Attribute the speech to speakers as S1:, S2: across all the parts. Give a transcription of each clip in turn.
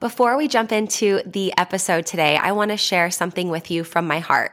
S1: Before we jump into the episode today, I want to share something with you from my heart.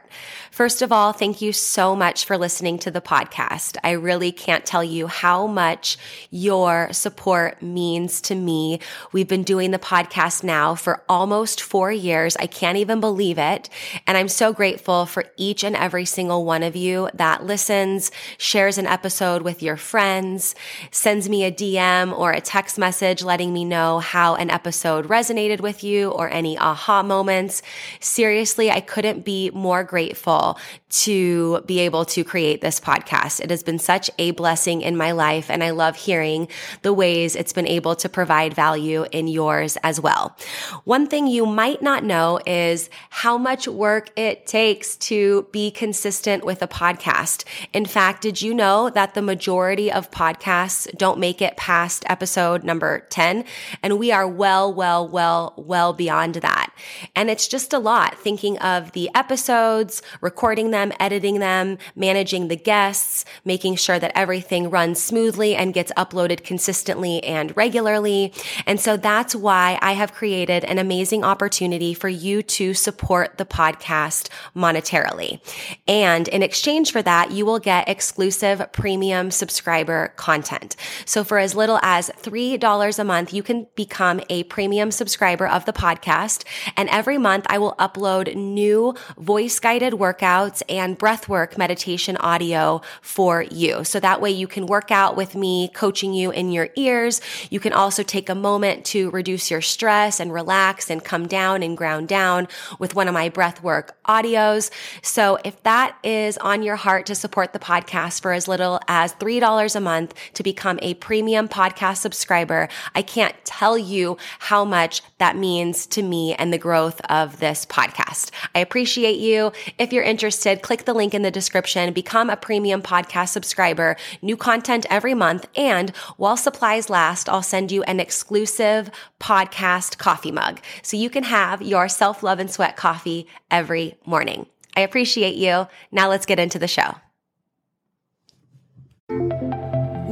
S1: First of all, thank you so much for listening to the podcast. I really can't tell you how much your support means to me. We've been doing the podcast now for almost four years. I can't even believe it. And I'm so grateful for each and every single one of you that listens, shares an episode with your friends, sends me a DM or a text message letting me know how an episode resonated with you or any aha moments. Seriously, I couldn't be more grateful to be able to create this podcast. It has been such a blessing in my life, and I love hearing the ways it's been able to provide value in yours as well. One thing you might not know is how much work it takes to be consistent with a podcast. In fact, did you know that the majority of podcasts don't make it past episode number 10? And we are well, well, well, well beyond that. And it's just a lot thinking of the episodes, recording them, editing them, managing the guests, making sure that everything runs smoothly and gets uploaded consistently and regularly. And so that's why I have created an amazing opportunity for you to support the podcast monetarily. And in exchange for that, you will get exclusive premium subscriber content. So for as little as $3 a month, you can become a premium subscriber of the podcast. And every month I will upload new voice guided workouts workouts and breathwork meditation audio for you. So that way you can work out with me coaching you in your ears. You can also take a moment to reduce your stress and relax and come down and ground down with one of my breathwork audios. So if that is on your heart to support the podcast for as little as $3 a month to become a premium podcast subscriber, I can't tell you how much that means to me and the growth of this podcast. I appreciate you. If you're interested, click the link in the description, become a premium podcast subscriber, new content every month. And while supplies last, I'll send you an exclusive podcast coffee mug so you can have your self love and sweat coffee every morning. I appreciate you. Now let's get into the show.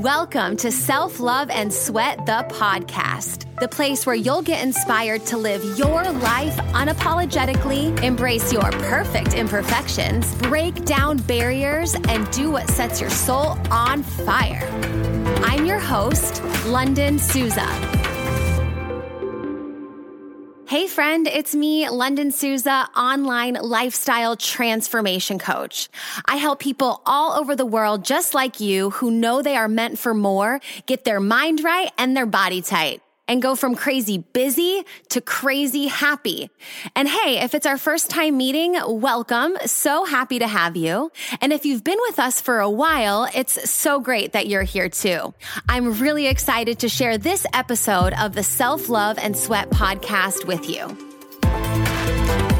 S1: Welcome to Self Love and Sweat, the podcast, the place where you'll get inspired to live your life unapologetically, embrace your perfect imperfections, break down barriers, and do what sets your soul on fire. I'm your host, London Souza. Hey friend, it's me, London Souza, online lifestyle transformation coach. I help people all over the world just like you who know they are meant for more, get their mind right and their body tight and go from crazy busy to crazy happy. And hey, if it's our first time meeting, welcome. So happy to have you. And if you've been with us for a while, it's so great that you're here too. I'm really excited to share this episode of the Self Love and Sweat podcast with you.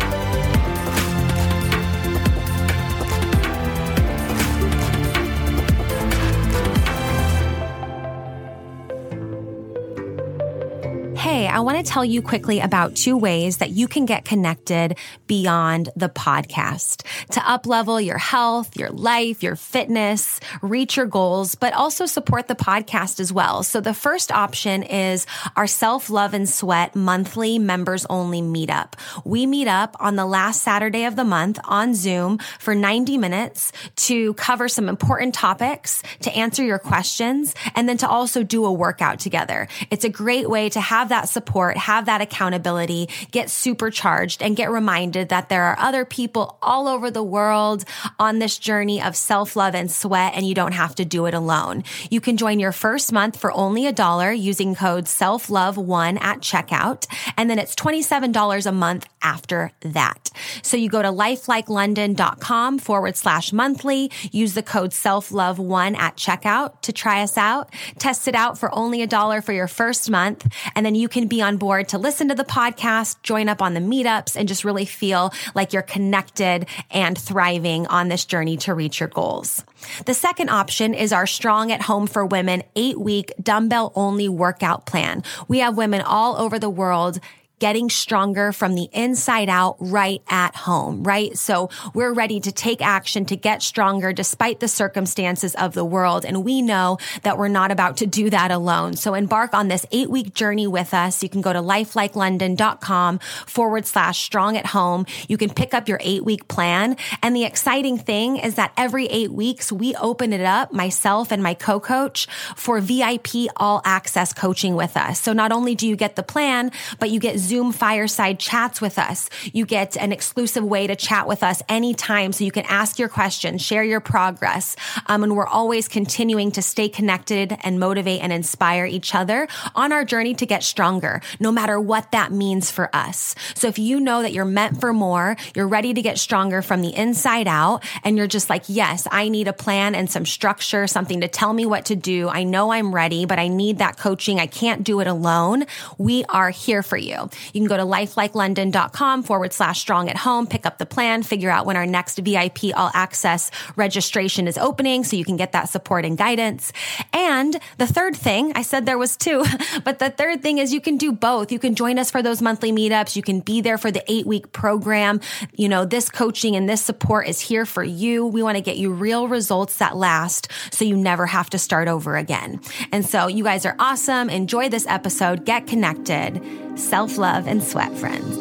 S1: I want to tell you quickly about two ways that you can get connected beyond the podcast to uplevel your health, your life, your fitness, reach your goals, but also support the podcast as well. So the first option is our self love and sweat monthly members only meetup. We meet up on the last Saturday of the month on Zoom for 90 minutes to cover some important topics, to answer your questions, and then to also do a workout together. It's a great way to have that support, have that accountability, get supercharged and get reminded that there are other people all over the world on this journey of self love and sweat and you don't have to do it alone. You can join your first month for only a dollar using code self love one at checkout. And then it's $27 a month after that. So you go to lifelikelondon.com forward slash monthly, use the code self love one at checkout to try us out, test it out for only a dollar for your first month. And then you can be on board to listen to the podcast, join up on the meetups, and just really feel like you're connected and thriving on this journey to reach your goals. The second option is our Strong at Home for Women eight week dumbbell only workout plan. We have women all over the world getting stronger from the inside out right at home, right? So we're ready to take action to get stronger despite the circumstances of the world. And we know that we're not about to do that alone. So embark on this eight week journey with us. You can go to lifelikelondon.com forward slash strong at home. You can pick up your eight week plan. And the exciting thing is that every eight weeks, we open it up, myself and my co-coach for VIP all access coaching with us. So not only do you get the plan, but you get Zoom fireside chats with us. You get an exclusive way to chat with us anytime. So you can ask your questions, share your progress. Um, and we're always continuing to stay connected and motivate and inspire each other on our journey to get stronger, no matter what that means for us. So if you know that you're meant for more, you're ready to get stronger from the inside out, and you're just like, yes, I need a plan and some structure, something to tell me what to do. I know I'm ready, but I need that coaching. I can't do it alone. We are here for you. You can go to lifelikelondon.com forward slash strong at home, pick up the plan, figure out when our next VIP all access registration is opening so you can get that support and guidance. And the third thing, I said there was two, but the third thing is you can do both. You can join us for those monthly meetups. You can be there for the eight week program. You know, this coaching and this support is here for you. We want to get you real results that last so you never have to start over again. And so you guys are awesome. Enjoy this episode. Get connected. Self love and sweat, friends.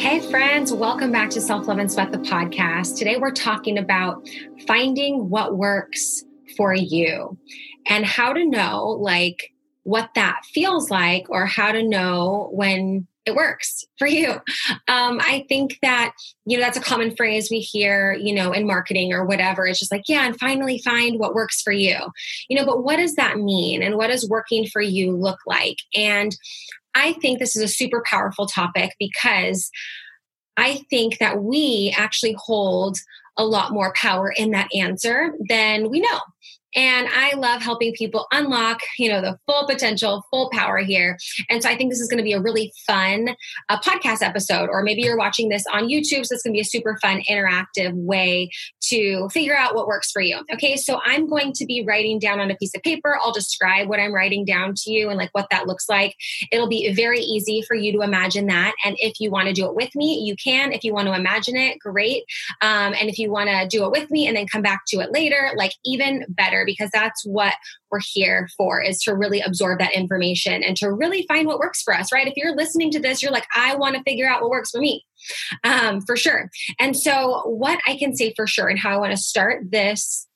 S1: Hey, friends, welcome back to Self Love and Sweat, the podcast. Today we're talking about finding what works for you and how to know, like, what that feels like or how to know when it works for you. Um, I think that, you know, that's a common phrase we hear, you know, in marketing or whatever. It's just like, yeah, and finally find what works for you. You know, but what does that mean? And what does working for you look like? And I think this is a super powerful topic because I think that we actually hold a lot more power in that answer than we know. And I love helping people unlock, you know, the full potential, full power here. And so I think this is going to be a really fun uh, podcast episode, or maybe you're watching this on YouTube. So it's going to be a super fun, interactive way to figure out what works for you. Okay. So I'm going to be writing down on a piece of paper. I'll describe what I'm writing down to you and like what that looks like. It'll be very easy for you to imagine that. And if you want to do it with me, you can. If you want to imagine it, great. Um, and if you want to do it with me and then come back to it later, like even better because that's what we're here for is to really absorb that information and to really find what works for us, right? If you're listening to this, you're like, I want to figure out what works for me. Um, for sure. And so, what I can say for sure, and how I want to start this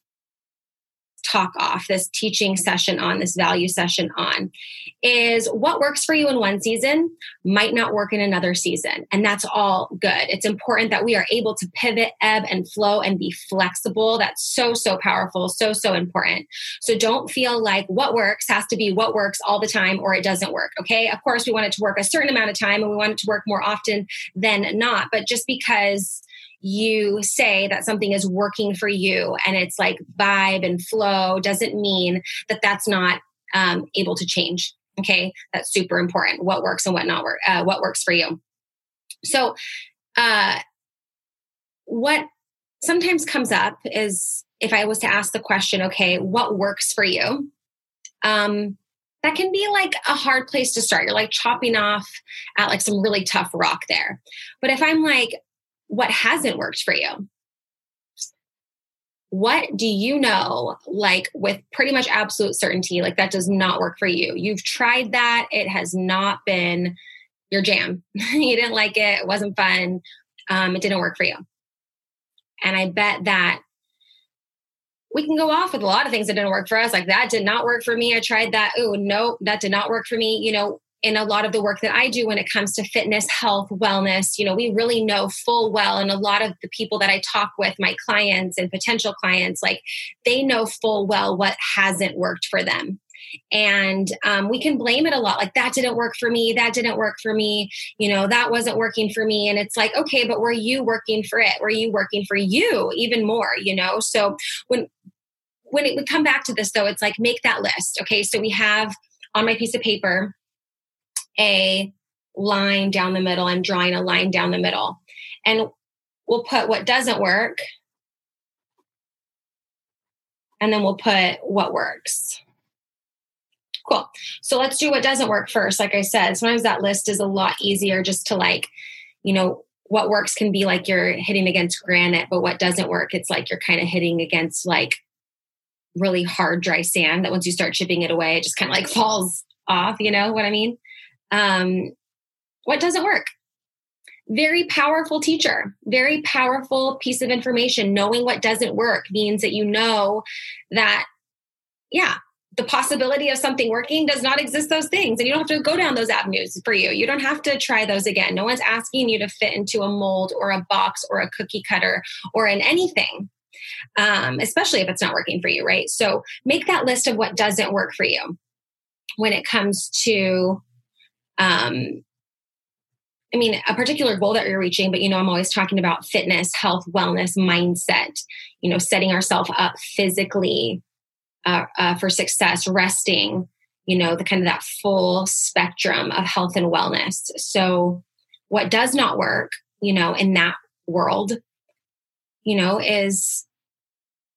S1: talk off, this teaching session on, this value session on, is what works for you in one season might not work in another season. And that's all good. It's important that we are able to pivot, ebb, and flow and be flexible. That's so, so powerful, so, so important. So don't feel like what works has to be what works all the time or it doesn't work. Okay. Of course, we want it to work a certain amount of time and we want it to work more often than not. But just because you say that something is working for you and it's like vibe and flow doesn't mean that that's not um, able to change. Okay, that's super important. What works and what not work. Uh, what works for you. So, uh, what sometimes comes up is if I was to ask the question, okay, what works for you? Um, that can be like a hard place to start. You're like chopping off at like some really tough rock there. But if I'm like, what hasn't worked for you? What do you know, like with pretty much absolute certainty, like that does not work for you? You've tried that, it has not been your jam. you didn't like it, it wasn't fun, um, it didn't work for you. And I bet that we can go off with a lot of things that didn't work for us. Like that did not work for me. I tried that. Oh, no, that did not work for me. You know, in a lot of the work that I do when it comes to fitness, health, wellness, you know, we really know full well. And a lot of the people that I talk with, my clients and potential clients, like they know full well what hasn't worked for them. And um, we can blame it a lot like that didn't work for me, that didn't work for me, you know, that wasn't working for me. And it's like, okay, but were you working for it? Were you working for you even more, you know? So when, when it would come back to this though, it's like make that list. Okay. So we have on my piece of paper, a line down the middle. I'm drawing a line down the middle. And we'll put what doesn't work. And then we'll put what works. Cool. So let's do what doesn't work first. Like I said, sometimes that list is a lot easier just to like, you know, what works can be like you're hitting against granite, but what doesn't work, it's like you're kind of hitting against like really hard, dry sand that once you start chipping it away, it just kind of like falls off. You know what I mean? Um, what doesn't work? Very powerful teacher, very powerful piece of information. Knowing what doesn't work means that you know that, yeah, the possibility of something working does not exist those things and you don't have to go down those avenues for you you don't have to try those again no one's asking you to fit into a mold or a box or a cookie cutter or in anything um, especially if it's not working for you right so make that list of what doesn't work for you when it comes to um, I mean, a particular goal that you're reaching, but you know, I'm always talking about fitness, health, wellness, mindset, you know, setting ourselves up physically, uh, uh, for success, resting, you know, the kind of that full spectrum of health and wellness. So, what does not work, you know, in that world, you know, is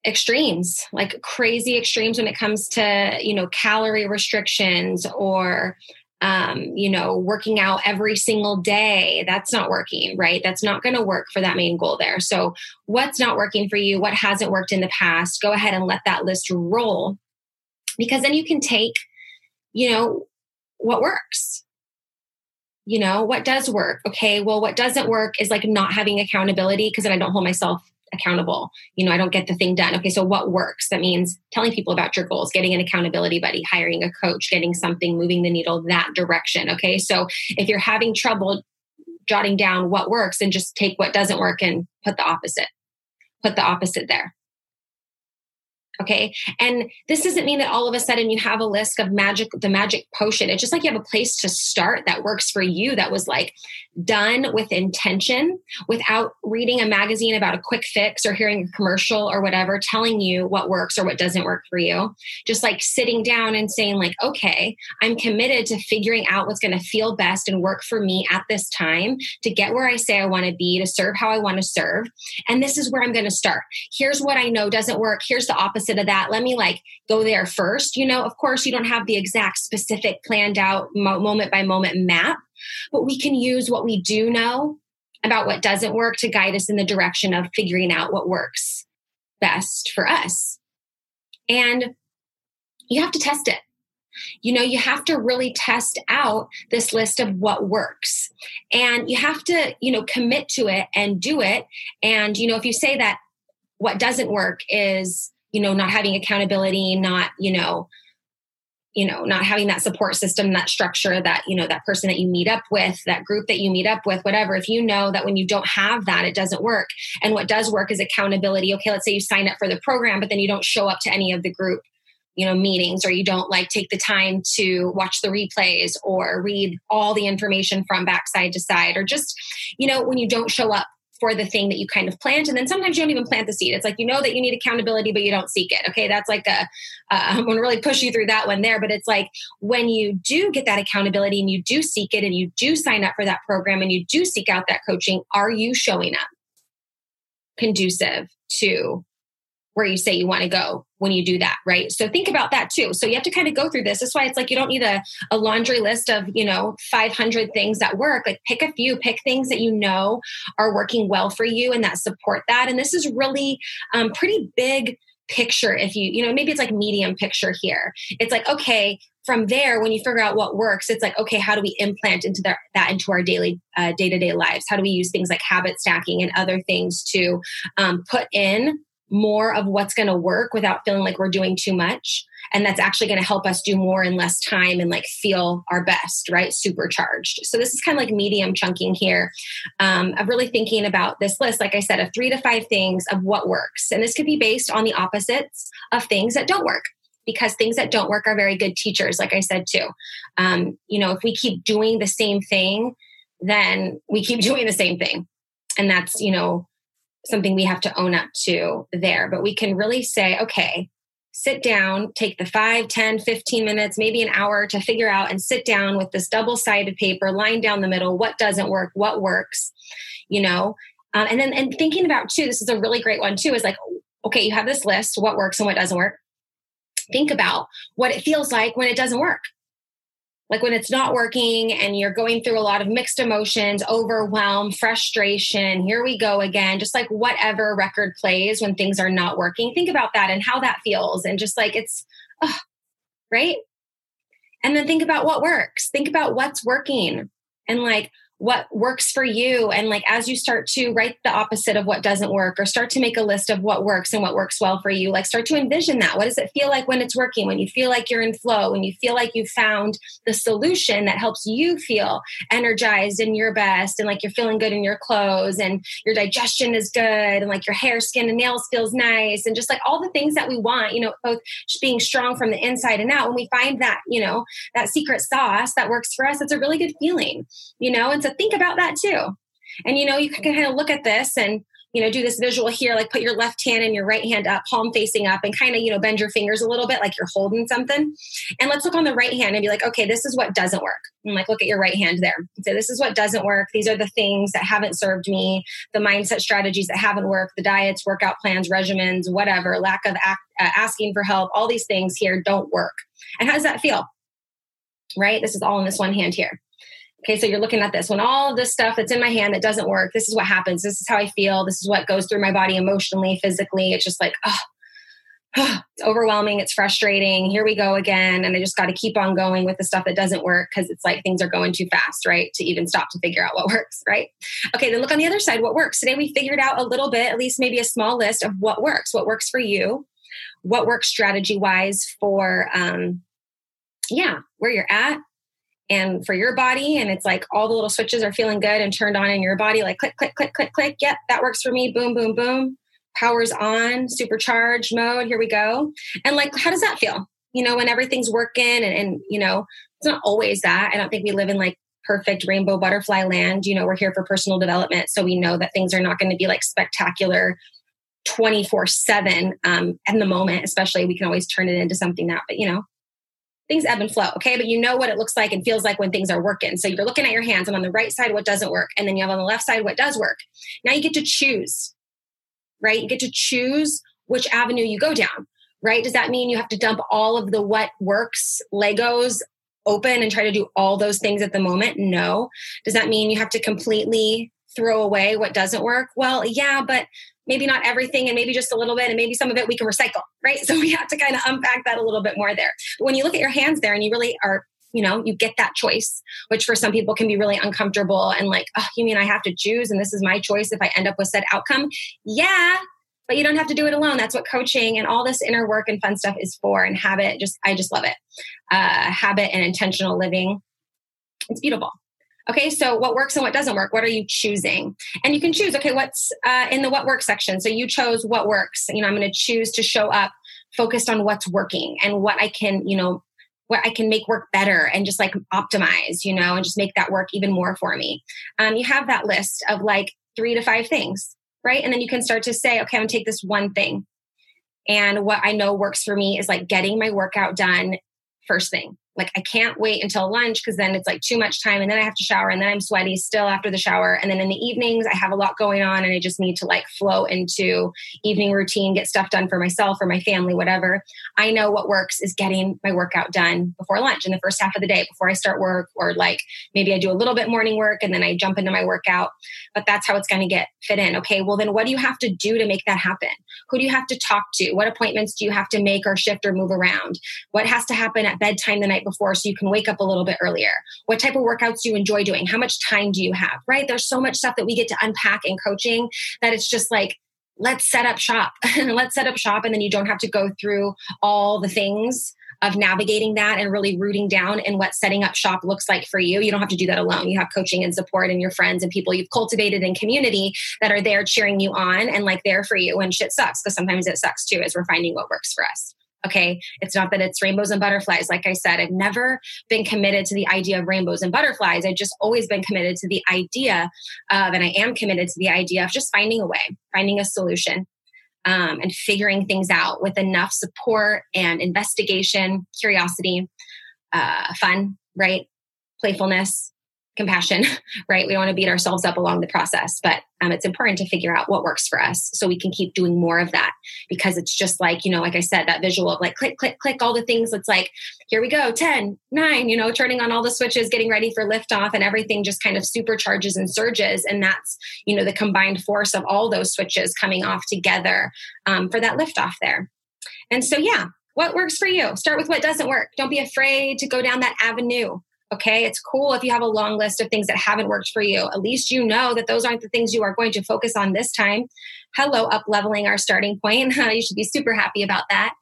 S1: extremes, like crazy extremes when it comes to, you know, calorie restrictions or um, you know, working out every single day. That's not working, right? That's not going to work for that main goal there. So, what's not working for you? What hasn't worked in the past? Go ahead and let that list roll because then you can take, you know, what works. You know, what does work? Okay, well, what doesn't work is like not having accountability because then I don't hold myself accountable. You know, I don't get the thing done. Okay, so what works? That means telling people about your goals, getting an accountability buddy, hiring a coach, getting something moving the needle that direction. Okay, so if you're having trouble jotting down what works, then just take what doesn't work and put the opposite. Put the opposite there. Okay. And this doesn't mean that all of a sudden you have a list of magic, the magic potion. It's just like you have a place to start that works for you that was like done with intention without reading a magazine about a quick fix or hearing a commercial or whatever telling you what works or what doesn't work for you. Just like sitting down and saying, like, okay, I'm committed to figuring out what's going to feel best and work for me at this time to get where I say I want to be, to serve how I want to serve. And this is where I'm going to start. Here's what I know doesn't work. Here's the opposite opposite of that. Let me like go there first. You know, of course, you don't have the exact specific planned out moment by moment map, but we can use what we do know about what doesn't work to guide us in the direction of figuring out what works best for us. And you have to test it. You know, you have to really test out this list of what works. And you have to, you know, commit to it and do it. And, you know, if you say that what doesn't work is you know not having accountability not you know you know not having that support system that structure that you know that person that you meet up with that group that you meet up with whatever. If you know that when you don't have that it doesn't work. And what does work is accountability. Okay let's say you sign up for the program but then you don't show up to any of the group you know meetings or you don't like take the time to watch the replays or read all the information from backside to side or just you know when you don't show up for the thing that you kind of plant. And then sometimes you don't even plant the seed. It's like you know that you need accountability, but you don't seek it. Okay, that's like a, uh, I'm going to really push you through that one there. But it's like when you do get that accountability and you do seek it and you do sign up for that program and you do seek out that coaching, are you showing up conducive to where you say you want to go when you do that, right? So think about that too. So you have to kind of go through this. That's why it's like you don't need a, a laundry list of, you know, 500 things that work. Like pick a few, pick things that you know are working well for you and that support that. And this is really um, pretty big picture if you, you know, maybe it's like medium picture here. It's like, okay, from there, when you figure out what works, it's like, okay, how do we implant into that into our daily day to day lives? How do we use things like habit stacking and other things to um, put in more of what's going to work without feeling like we're doing too much. And that's actually going to help us do more in less time and like feel our best right? Supercharged. So this is kind of like medium chunking here. Um, of really thinking about this list like i said of three to five things of what works. And this could be based on the opposites of things that don't work because things that don't work are very good teachers like i said too. Um, you know if we keep doing the same thing then we keep doing the same thing. And that's you know something we have to own up to there. But we can really say, okay, sit down, take the 5, 10, 15 minutes, maybe an hour to figure out and sit down with this double sided paper, line down the middle, what doesn't work, what works, you know. Um, and then and thinking about too, this is a really great one too, is like, okay, you have this list, what works and what doesn't work. think about what it feels like when it doesn't work like when it's not working and you're going through a lot of mixed emotions, overwhelm, frustration, here we go again, just like whatever record plays when things are not working. Think about that and how that feels. And just like it's, oh, right? And then think about what works. Think about what's working and like what works for you. And like as you start to write the opposite of what doesn't work or start to make a list of what works and what works well for you, like start to envision that. What does it feel like when it's working? When you feel like you're in flow, when you feel like you found the solution that helps you feel energized and your best and like you're feeling good in your clothes and your digestion is good and like your hair, skin, and nails feels nice and just like all the things that we want, you know, both being strong from the inside and out. When we find that, you know, that secret sauce that works for us, it's a really good feeling, you know, and think about that too. And you know, you can kind of look at this and you know, do this visual here, like put your left hand and your right hand up, palm facing up, and kind of, you know, bend your fingers a little bit like you're holding something. And let's look on the right hand and be like, okay, this is what doesn't work. And like, look at your right hand there. So this is what doesn't work. These are the things that haven't served me, the mindset strategies that haven't worked, the diets, workout plans, regimens, whatever, lack of act, uh, asking for help, all these things here don't work. And how does that feel? Right? This is all in this one hand here. Okay, so you're looking at this. When all this stuff that's in my hand that doesn't work, this is what happens. This is how I feel. This is what goes through my body emotionally, physically. It's just like, oh, oh it's overwhelming. It's frustrating. Here we go again. And I just got to keep on going with the stuff that doesn't work because it's like things are going too fast, right? To even stop to figure out what works, right? Okay, then look on the other side. What works? Today we figured out a little bit, at least maybe a small list of what works, what works for you, what works strategy wise for, um, yeah, where you're at and for your body and it's like all the little switches are feeling good and turned on in your body like click click click click click. Yep that works for me. Boom boom boom. Powers on. Supercharged mode. Here we go. And like how does that feel? You know when everything's working and, and you know it's not always that. I don't think we live in like perfect rainbow butterfly land. You know we're here for personal development so we know that things are not going to be like spectacular 24 7 um, in the moment especially we can always turn it into something that but you know things ebb and flow. Okay. But you know what it looks like and feels like when things are working. So you're looking at your hands and on the right side, what doesn't work. And then you have on the left side, what does work. Now you get to choose, right? You get to choose which avenue you go down, right? Does that mean you have to dump all of the what works Legos open and try to do all those things at the moment? No. Does that mean you have to completely throw away what doesn't work? Well, yeah, but maybe not everything and maybe just a little bit and maybe some of it we can recycle right? So we have to kind of unpack that a little bit more there. But when you look at your hands there and you really are you know you get that choice which for some people can be really uncomfortable and like oh you mean i have to choose and this is my choice if i end up with said outcome? Yeah but you don't have to do it alone. That's what coaching and all this inner work and fun stuff is for and habit just i just love it. Uh, habit and intentional living. It's beautiful Okay, so what works and what doesn't work? What are you choosing? And you can choose, okay, what's uh, in the what works section. So you chose what works. You know, I'm going to choose to show up focused on what's working and what I can, you know, what I can make work better and just like optimize, you know, and just make that work even more for me. Um, you have that list of like three to five things, right? And then you can start to say, okay, I'm going to take this one thing. And what I know works for me is like getting my workout done first thing like I can't wait until lunch because then it's like too much time and then I have to shower and then I'm sweaty still after the shower. And then in the evenings I have a lot going on and I just need to like flow into evening routine get stuff done for myself or my family whatever. I know what works is getting my workout done before lunch in the first half of the day before I start work or like maybe I do a little bit morning work and then I jump into my workout. But that's how it's going to get fit in. Okay well then what do you have to do to make that happen? Who do you have to talk to? What appointments do you have to make or shift or move around? What has to happen at bedtime the night night before so you can wake up a little bit earlier? What type of workouts do you enjoy doing? How much time do you have? Right? There's so much stuff that we get to unpack in coaching that it's just like, let's set up shop. let's set up shop. And then you don't have to go through all the things of navigating that and really rooting down in what setting up shop looks like for you. You don't have to do that alone. You have coaching and support and your friends and people you've cultivated in community that are there cheering you on and like there for you when shit sucks. Because sometimes it sucks too as we're finding what works for us. Okay. It's not that it's rainbows and butterflies. Like I said, I've never been committed to the idea of rainbows and butterflies. I've just always been committed to the idea of, and I am committed to the idea of just finding a way, finding a solution, um, and figuring things out with enough support and investigation, curiosity, uh, fun, right? Playfulness, compassion, right? We don't want to beat ourselves up along the process, but um, it's important to figure out what works for us so we can keep doing more of that because it's just like, you know, like I said, that visual of like click, click, click, all the things. It's like, here we go, 10, 9, you know, turning on all the switches, getting ready for liftoff, and everything just kind of supercharges and surges. And that's, you know, the combined force of all those switches coming off together um, for that liftoff there. And so, yeah, what works for you? Start with what doesn't work. Don't be afraid to go down that avenue. Okay. It's cool if you have a long list of things that haven't worked for you. At least you know that those aren't the things you are going to focus on this time. Hello, up leveling our starting point. you should be super happy about that.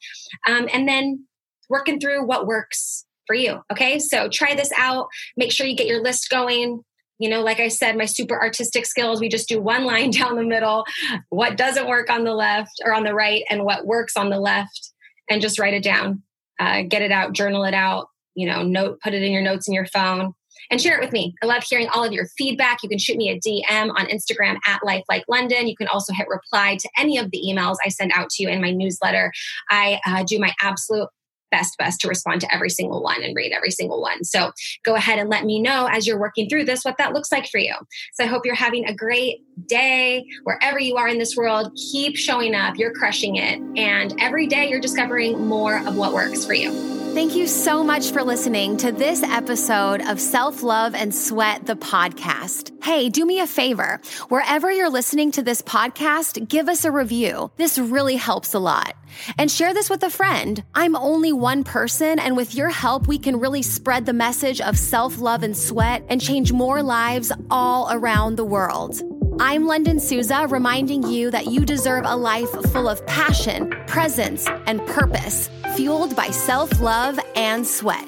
S1: Um, and then working through what works for you. Okay. So try this out. Make sure you get your list going. You know, like I said, my super artistic skills, we just do one line down the middle, what doesn't work on the left or on the right, and what works on the left, and just write it down. Uh, get it out, journal it out, you know, note, put it in your notes in your phone and share it with me. I love hearing all of your feedback. You can shoot me a DM on Instagram at Life Like London. You can also hit reply to any of the emails I send out to you in my newsletter. I uh, do my absolute best best to respond to every single one and read every single one. So go ahead and let me know as you're working through this what that looks like for you. So I hope you're having a great day wherever you are in this world. Keep showing up. You're crushing it. And every day you're discovering more of what works for you. Thank you so much for listening to this episode of Self Love and Sweat, the podcast. Hey, do me a favor. Wherever you're listening to this podcast, give us a review. This really helps a lot. And share this with a friend. I'm only one person, and with your help, we can really spread the message of self love and sweat and change more lives all around the world. I'm London Souza, reminding you that you deserve a life full of passion, presence, and purpose fueled by self love and sweat.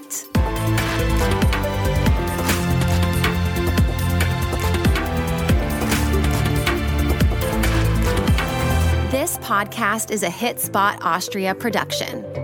S1: This podcast is a Hit Spot Austria production.